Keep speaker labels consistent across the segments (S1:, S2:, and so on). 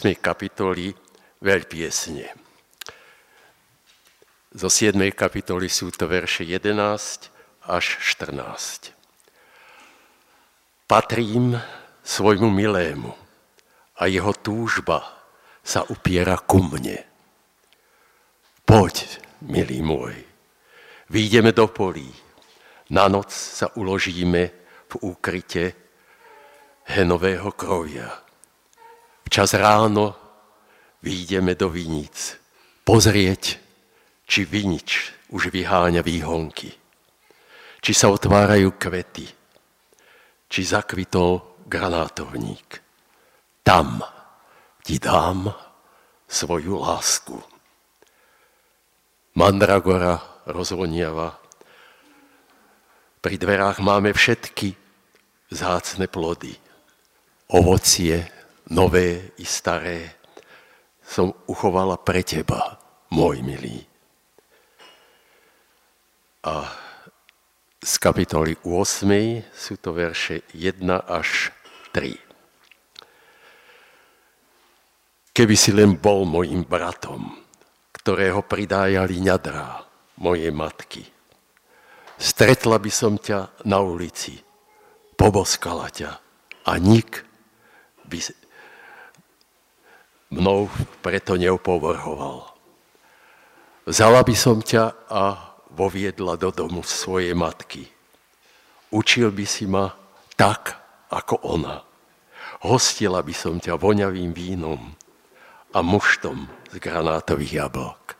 S1: kapitoly veľpiesne. Zo 7. kapitoly sú to verše 11 až 14. Patrím svojmu milému a jeho túžba sa upiera ku mne. Poď, milý môj, výjdeme do polí, na noc sa uložíme v úkryte henového krovia Čas ráno výjdeme do viníc pozrieť, či vinič už vyháňa výhonky, či sa otvárajú kvety, či zakvitol granátovník. Tam ti dám svoju lásku. Mandragora rozvoniava. Pri dverách máme všetky zácne plody. Ovocie, nové i staré, som uchovala pre teba, môj milý. A z kapitoly 8 sú to verše 1 až 3. Keby si len bol mojim bratom, ktorého pridájali ňadrá mojej matky, stretla by som ťa na ulici, poboskala ťa a nik by mnou preto neupovrhoval. Vzala by som ťa a voviedla do domu svojej matky. Učil by si ma tak, ako ona. Hostila by som ťa voňavým vínom a muštom z granátových jablok.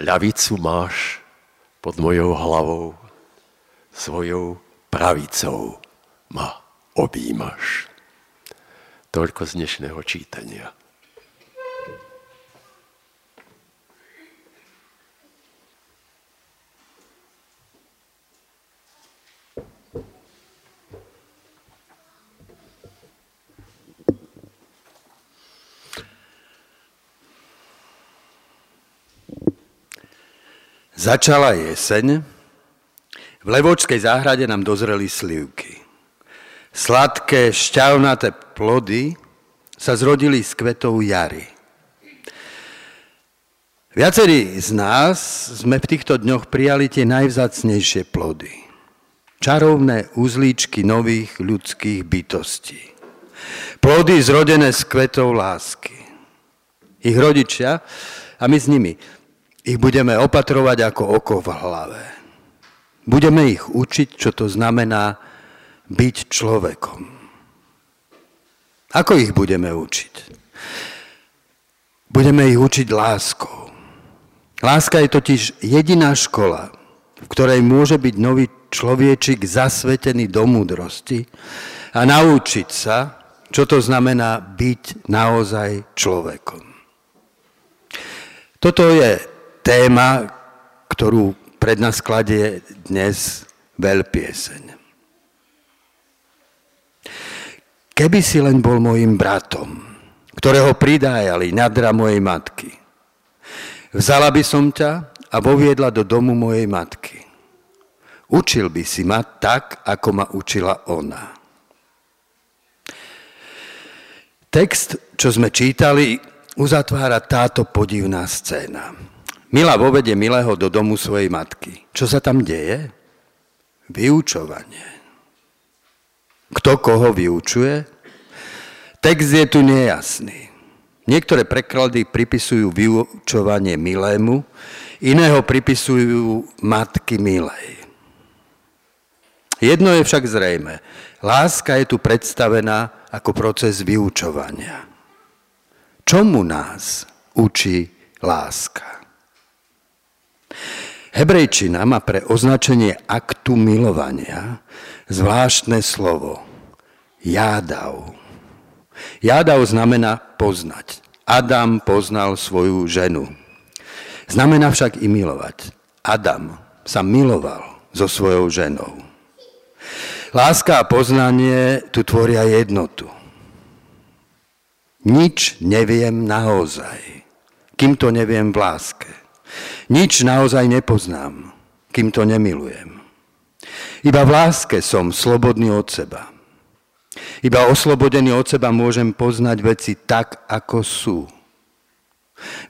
S1: Ľavicu máš pod mojou hlavou, svojou pravicou ma objímaš. Toľko z dnešného čítania.
S2: Začala jeseň, v Levočskej záhrade nám dozreli slivky. Sladké, šťavnaté plody sa zrodili z kvetov jary. Viacerí z nás sme v týchto dňoch prijali tie najvzácnejšie plody. Čarovné uzlíčky nových ľudských bytostí. Plody zrodené z kvetov lásky. Ich rodičia a my s nimi ich budeme opatrovať ako oko v hlave. Budeme ich učiť, čo to znamená byť človekom. Ako ich budeme učiť? Budeme ich učiť láskou. Láska je totiž jediná škola, v ktorej môže byť nový človečik zasvetený do múdrosti a naučiť sa, čo to znamená byť naozaj človekom. Toto je téma, ktorú pred nás kladie dnes veľpieseň. Keby si len bol môjim bratom, ktorého pridájali nadra mojej matky, vzala by som ťa a voviedla do domu mojej matky. Učil by si ma tak, ako ma učila ona. Text, čo sme čítali, uzatvára táto podivná scéna. Mila vovede milého do domu svojej matky. Čo sa tam deje? Vyučovanie. Kto koho vyučuje? Text je tu nejasný. Niektoré preklady pripisujú vyučovanie milému, iného pripisujú matky milej. Jedno je však zrejme. Láska je tu predstavená ako proces vyučovania. Čomu nás učí láska? Hebrejčina má pre označenie aktu milovania zvláštne slovo. Jádav. Jádav znamená poznať. Adam poznal svoju ženu. Znamená však i milovať. Adam sa miloval so svojou ženou. Láska a poznanie tu tvoria jednotu. Nič neviem naozaj, kým to neviem v láske. Nič naozaj nepoznám, kým to nemilujem. Iba v láske som slobodný od seba. Iba oslobodený od seba môžem poznať veci tak, ako sú.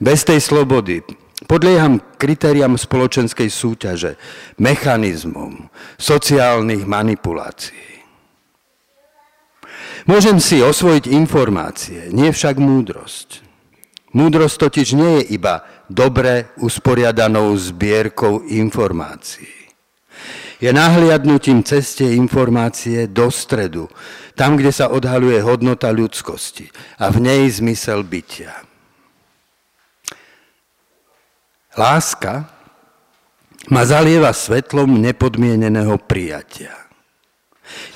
S2: Bez tej slobody podlieham kritériám spoločenskej súťaže, mechanizmom, sociálnych manipulácií. Môžem si osvojiť informácie, nie však múdrosť. Múdrosť totiž nie je iba dobre usporiadanou zbierkou informácií. Je nahliadnutím ceste informácie do stredu, tam, kde sa odhaluje hodnota ľudskosti a v nej zmysel bytia. Láska ma zalieva svetlom nepodmieneného prijatia.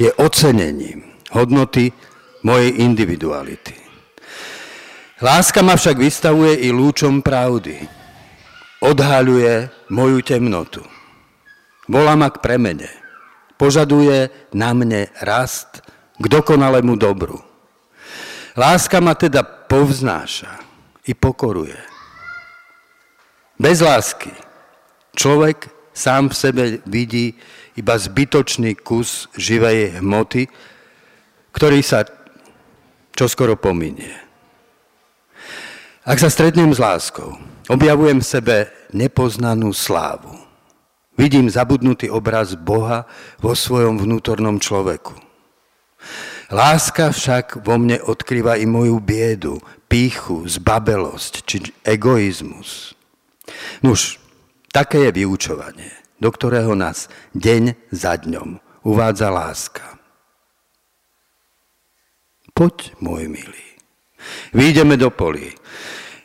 S2: Je ocenením hodnoty mojej individuality. Láska ma však vystavuje i lúčom pravdy. Odhaľuje moju temnotu. Volá ma k premene. Požaduje na mne rast k dokonalému dobru. Láska ma teda povznáša i pokoruje. Bez lásky človek sám v sebe vidí iba zbytočný kus živej hmoty, ktorý sa čoskoro pominie. Ak sa stretnem s láskou, objavujem v sebe nepoznanú slávu. Vidím zabudnutý obraz Boha vo svojom vnútornom človeku. Láska však vo mne odkrýva i moju biedu, píchu, zbabelosť či egoizmus. Nuž, také je vyučovanie, do ktorého nás deň za dňom uvádza láska. Poď, môj milý, výjdeme do polí,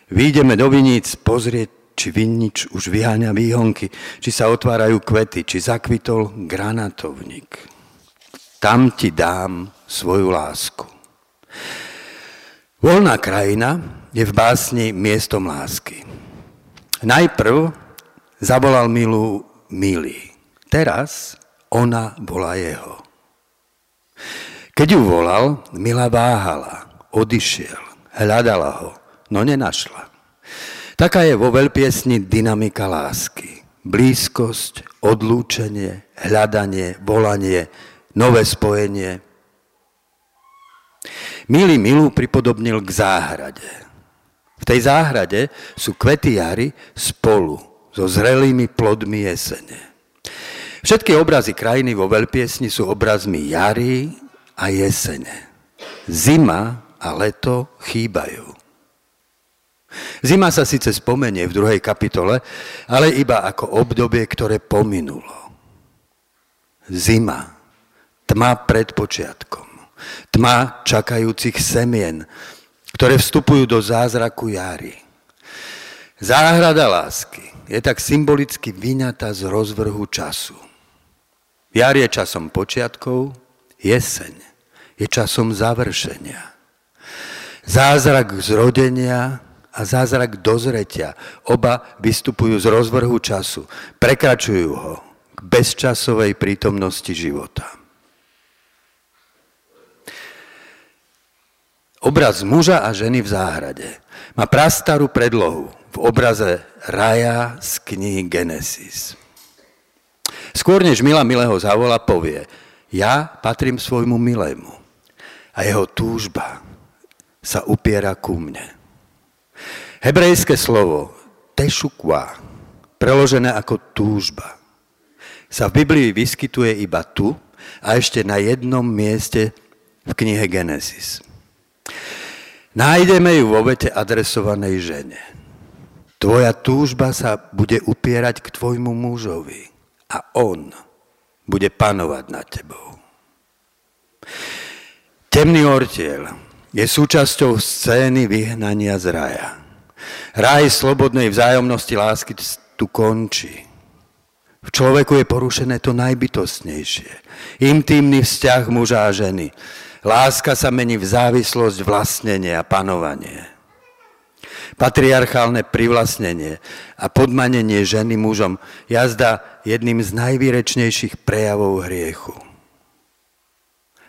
S2: Výjdeme do viníc pozrieť, či vinič už vyháňa výhonky, či sa otvárajú kvety, či zakvitol granatovník. Tam ti dám svoju lásku. Voľná krajina je v básni miestom lásky. Najprv zavolal milú milý. Teraz ona bola jeho. Keď ju volal, milá váhala, odišiel, hľadala ho no nenašla. Taká je vo veľpiesni dynamika lásky. Blízkosť, odlúčenie, hľadanie, volanie, nové spojenie. Milý milú pripodobnil k záhrade. V tej záhrade sú kvety jary spolu so zrelými plodmi jesene. Všetky obrazy krajiny vo veľpiesni sú obrazmi jary a jesene. Zima a leto chýbajú. Zima sa síce spomenie v druhej kapitole, ale iba ako obdobie, ktoré pominulo. Zima, tma pred počiatkom, tma čakajúcich semien, ktoré vstupujú do zázraku jary. Záhrada lásky je tak symbolicky vyňatá z rozvrhu času. Jar je časom počiatkov, jeseň je časom završenia. Zázrak zrodenia a zázrak dozretia. Oba vystupujú z rozvrhu času, prekračujú ho k bezčasovej prítomnosti života. Obraz muža a ženy v záhrade má prastarú predlohu v obraze raja z knihy Genesis. Skôr než Mila milého zavola, povie, ja patrím svojmu milému a jeho túžba sa upiera ku mne. Hebrejské slovo tešukwa, preložené ako túžba, sa v Biblii vyskytuje iba tu a ešte na jednom mieste v knihe Genesis. Nájdeme ju vo vete adresovanej žene. Tvoja túžba sa bude upierať k tvojmu mužovi a on bude panovať nad tebou. Temný ortiel je súčasťou scény vyhnania z raja. Raj slobodnej vzájomnosti lásky tu končí. V človeku je porušené to najbytostnejšie. Intímny vzťah muža a ženy. Láska sa mení v závislosť vlastnenie a panovanie. Patriarchálne privlastnenie a podmanenie ženy mužom jazda jedným z najvýrečnejších prejavov hriechu.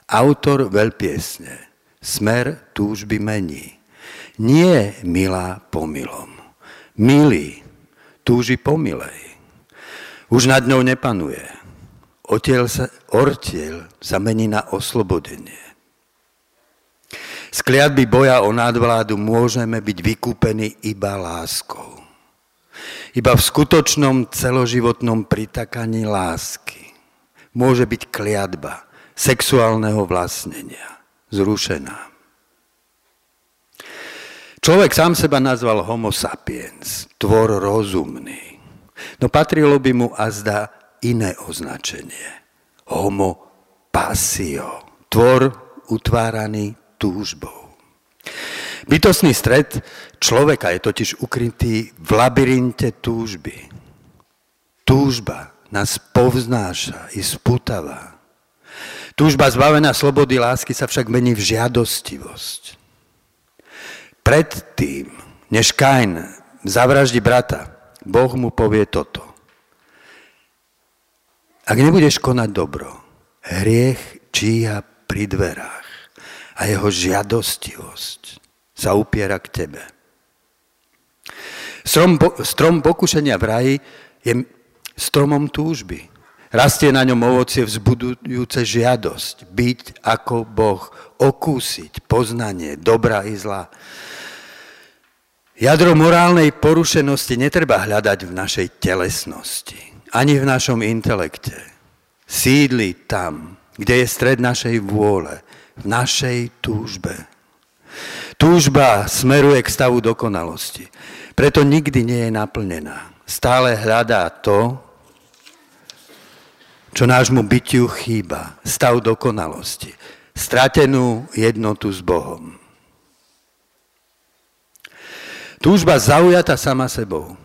S2: Autor veľpiesne smer túžby mení. Nie milá pomilom. Milý túži pomilej. Už nad ňou nepanuje. Otiel sa, ortiel sa mení na oslobodenie. Z kliatby boja o nadvládu môžeme byť vykúpení iba láskou. Iba v skutočnom celoživotnom pritakaní lásky môže byť kliatba sexuálneho vlastnenia zrušená. Človek sám seba nazval homo sapiens, tvor rozumný. No patrilo by mu azda iné označenie. Homo pasio, tvor utváraný túžbou. Bytostný stred človeka je totiž ukrytý v labyrinte túžby. Túžba nás povznáša i sputavá. Túžba zbavená slobody lásky sa však mení v žiadostivosť. Predtým, než Kain zavraždi brata, Boh mu povie toto. Ak nebudeš konať dobro, hriech číha pri dverách a jeho žiadostivosť sa upiera k tebe. Strom, strom pokušenia v raji je stromom túžby. Rastie na ňom ovocie vzbudujúce žiadosť, byť ako Boh, okúsiť poznanie dobra i zla. Jadro morálnej porušenosti netreba hľadať v našej telesnosti, ani v našom intelekte. Sídli tam, kde je stred našej vôle, v našej túžbe. Túžba smeruje k stavu dokonalosti. Preto nikdy nie je naplnená. Stále hľadá to, čo nášmu bytiu chýba, stav dokonalosti, stratenú jednotu s Bohom. Túžba zaujata sama sebou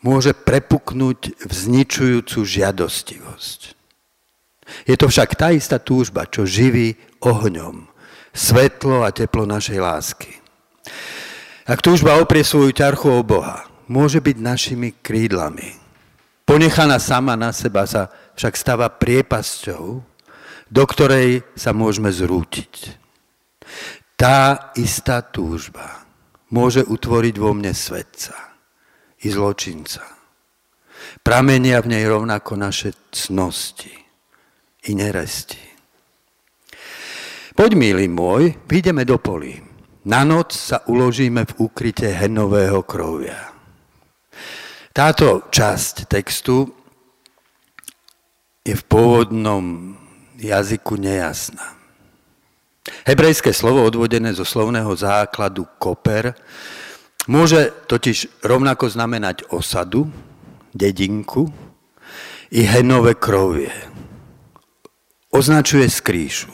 S2: môže prepuknúť v zničujúcu žiadostivosť. Je to však tá istá túžba, čo živí ohňom svetlo a teplo našej lásky. Ak túžba oprie svoju ťarchu o Boha, môže byť našimi krídlami. Ponechaná sama na seba sa však stáva priepasťou, do ktorej sa môžeme zrútiť. Tá istá túžba môže utvoriť vo mne svetca i zločinca. Pramenia v nej rovnako naše cnosti i neresti. Poď, milý môj, vyjdeme do polí. Na noc sa uložíme v úkryte henového krovia. Táto časť textu je v pôvodnom jazyku nejasná. Hebrejské slovo odvodené zo slovného základu koper môže totiž rovnako znamenať osadu, dedinku i henové krovie. Označuje skrýšu,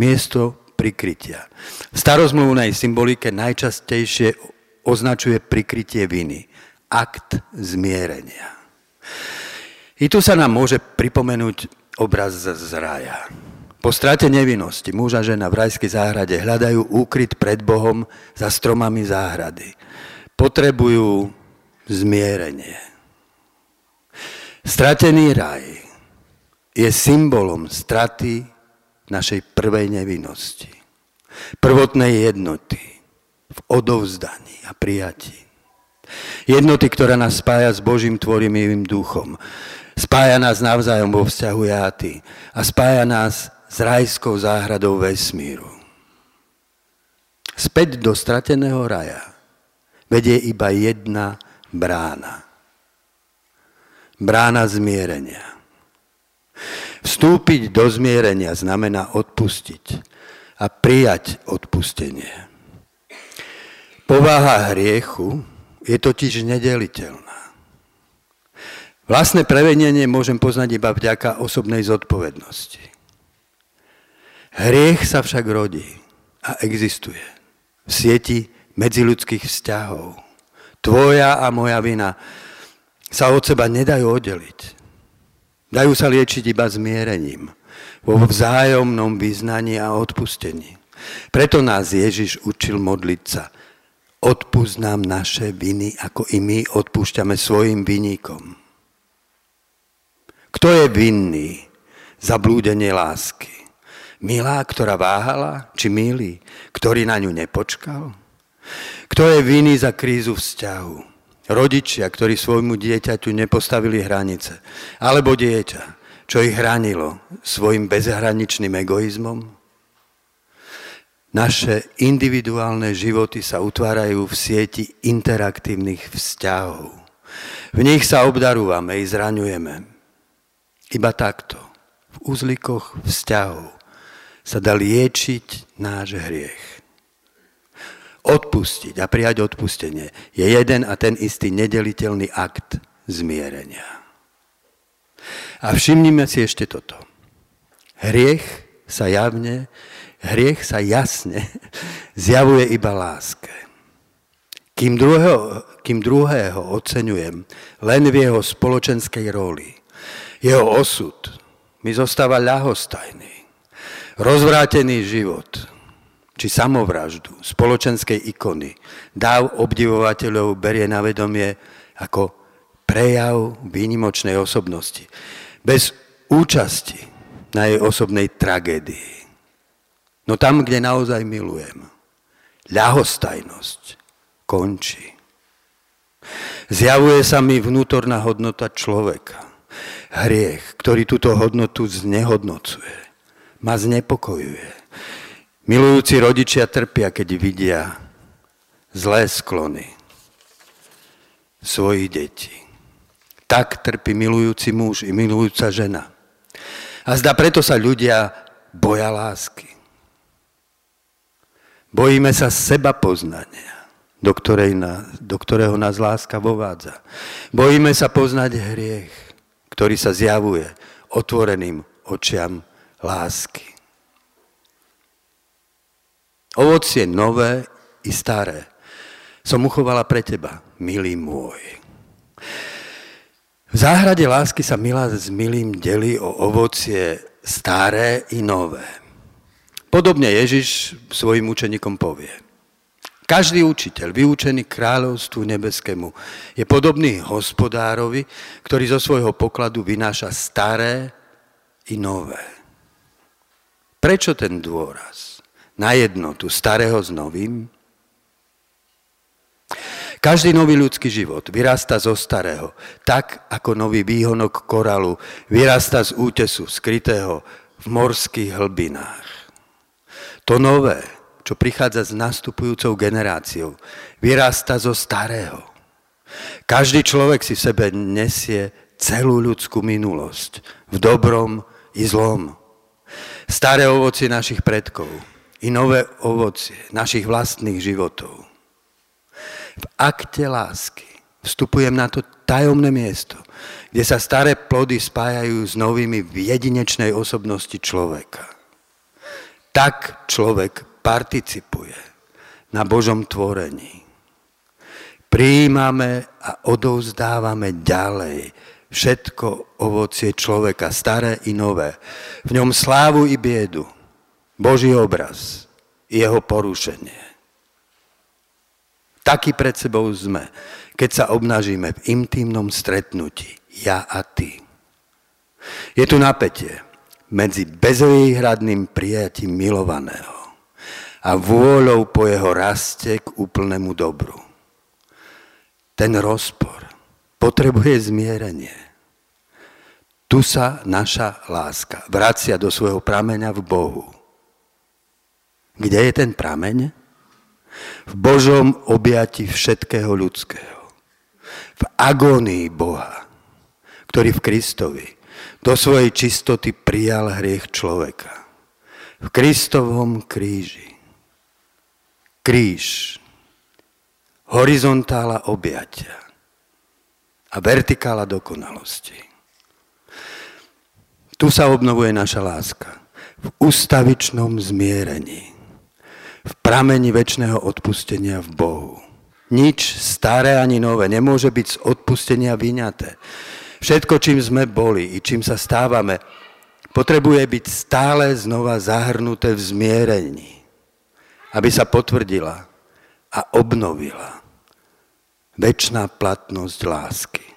S2: miesto prikrytia. V starozmluvnej symbolike najčastejšie označuje prikrytie viny, akt zmierenia. I tu sa nám môže pripomenúť obraz z rája. Po strate nevinnosti muža a žena v rajskej záhrade hľadajú úkryt pred Bohom za stromami záhrady. Potrebujú zmierenie. Stratený raj je symbolom straty našej prvej nevinnosti. Prvotnej jednoty v odovzdaní a prijatí. Jednoty, ktorá nás spája s Božím tvorimým duchom. Spája nás navzájom vo vzťahu ja a ty. A spája nás s rajskou záhradou vesmíru. Späť do strateného raja vedie iba jedna brána. Brána zmierenia. Vstúpiť do zmierenia znamená odpustiť a prijať odpustenie. Povaha hriechu je totiž nedeliteľná. Vlastné prevenenie môžem poznať iba vďaka osobnej zodpovednosti. Hriech sa však rodí a existuje v sieti medziludských vzťahov. Tvoja a moja vina sa od seba nedajú oddeliť. Dajú sa liečiť iba zmierením, vo vzájomnom vyznaní a odpustení. Preto nás Ježiš učil modliť sa. Odpúsť nám naše viny, ako i my odpúšťame svojim viníkom. Kto je vinný za blúdenie lásky? Milá, ktorá váhala, či milý, ktorý na ňu nepočkal? Kto je vinný za krízu vzťahu? Rodičia, ktorí svojmu dieťaťu nepostavili hranice. Alebo dieťa, čo ich hranilo svojim bezhraničným egoizmom? Naše individuálne životy sa utvárajú v sieti interaktívnych vzťahov. V nich sa obdarúvame i zraňujeme. Iba takto, v úzlikoch vzťahov, sa dá liečiť náš hriech. Odpustiť a prijať odpustenie je jeden a ten istý nedeliteľný akt zmierenia. A všimnime si ešte toto. Hriech sa javne hriech sa jasne zjavuje iba láske. Kým druhého, kým druhého oceňujem len v jeho spoločenskej roli, jeho osud mi zostáva ľahostajný, rozvrátený život, či samovraždu, spoločenskej ikony, dáv obdivovateľov berie na vedomie ako prejav výnimočnej osobnosti, bez účasti na jej osobnej tragédii. No tam, kde naozaj milujem, ľahostajnosť končí. Zjavuje sa mi vnútorná hodnota človeka. Hriech, ktorý túto hodnotu znehodnocuje, ma znepokojuje. Milujúci rodičia trpia, keď vidia zlé sklony svojich detí. Tak trpí milujúci muž i milujúca žena. A zda preto sa ľudia boja lásky. Bojíme sa seba poznania, do, ktorej na, do ktorého nás láska vovádza. Bojíme sa poznať hriech, ktorý sa zjavuje otvoreným očiam lásky. Ovocie nové i staré som uchovala pre teba, milý môj. V záhrade lásky sa milá s milým delí o ovocie staré i nové. Podobne Ježiš svojim učeníkom povie. Každý učiteľ, vyučený kráľovstvu nebeskému, je podobný hospodárovi, ktorý zo svojho pokladu vynáša staré i nové. Prečo ten dôraz na jednotu starého s novým? Každý nový ľudský život vyrasta zo starého, tak ako nový výhonok koralu vyrasta z útesu skrytého v morských hlbinách. To nové, čo prichádza s nastupujúcou generáciou, vyrasta zo starého. Každý človek si v sebe nesie celú ľudskú minulosť, v dobrom i zlom. Staré ovocie našich predkov i nové ovocie našich vlastných životov. V akte lásky vstupujem na to tajomné miesto, kde sa staré plody spájajú s novými v jedinečnej osobnosti človeka tak človek participuje na Božom tvorení. Prijímame a odovzdávame ďalej všetko ovocie človeka, staré i nové. V ňom slávu i biedu, Boží obraz, jeho porušenie. Taký pred sebou sme, keď sa obnažíme v intimnom stretnutí, ja a ty. Je tu napätie medzi bezvýhradným prijatím milovaného a vôľou po jeho raste k úplnému dobru. Ten rozpor potrebuje zmierenie. Tu sa naša láska vracia do svojho prameňa v Bohu. Kde je ten prameň? V Božom objati všetkého ľudského. V agónii Boha, ktorý v Kristovi do svojej čistoty prijal hriech človeka. V Kristovom kríži. Kríž. Horizontála objatia a vertikála dokonalosti. Tu sa obnovuje naša láska. V ustavičnom zmierení. V pramení väčšného odpustenia v Bohu. Nič staré ani nové nemôže byť z odpustenia vyňaté. Všetko, čím sme boli i čím sa stávame, potrebuje byť stále znova zahrnuté v zmierení, aby sa potvrdila a obnovila väčšiná platnosť lásky.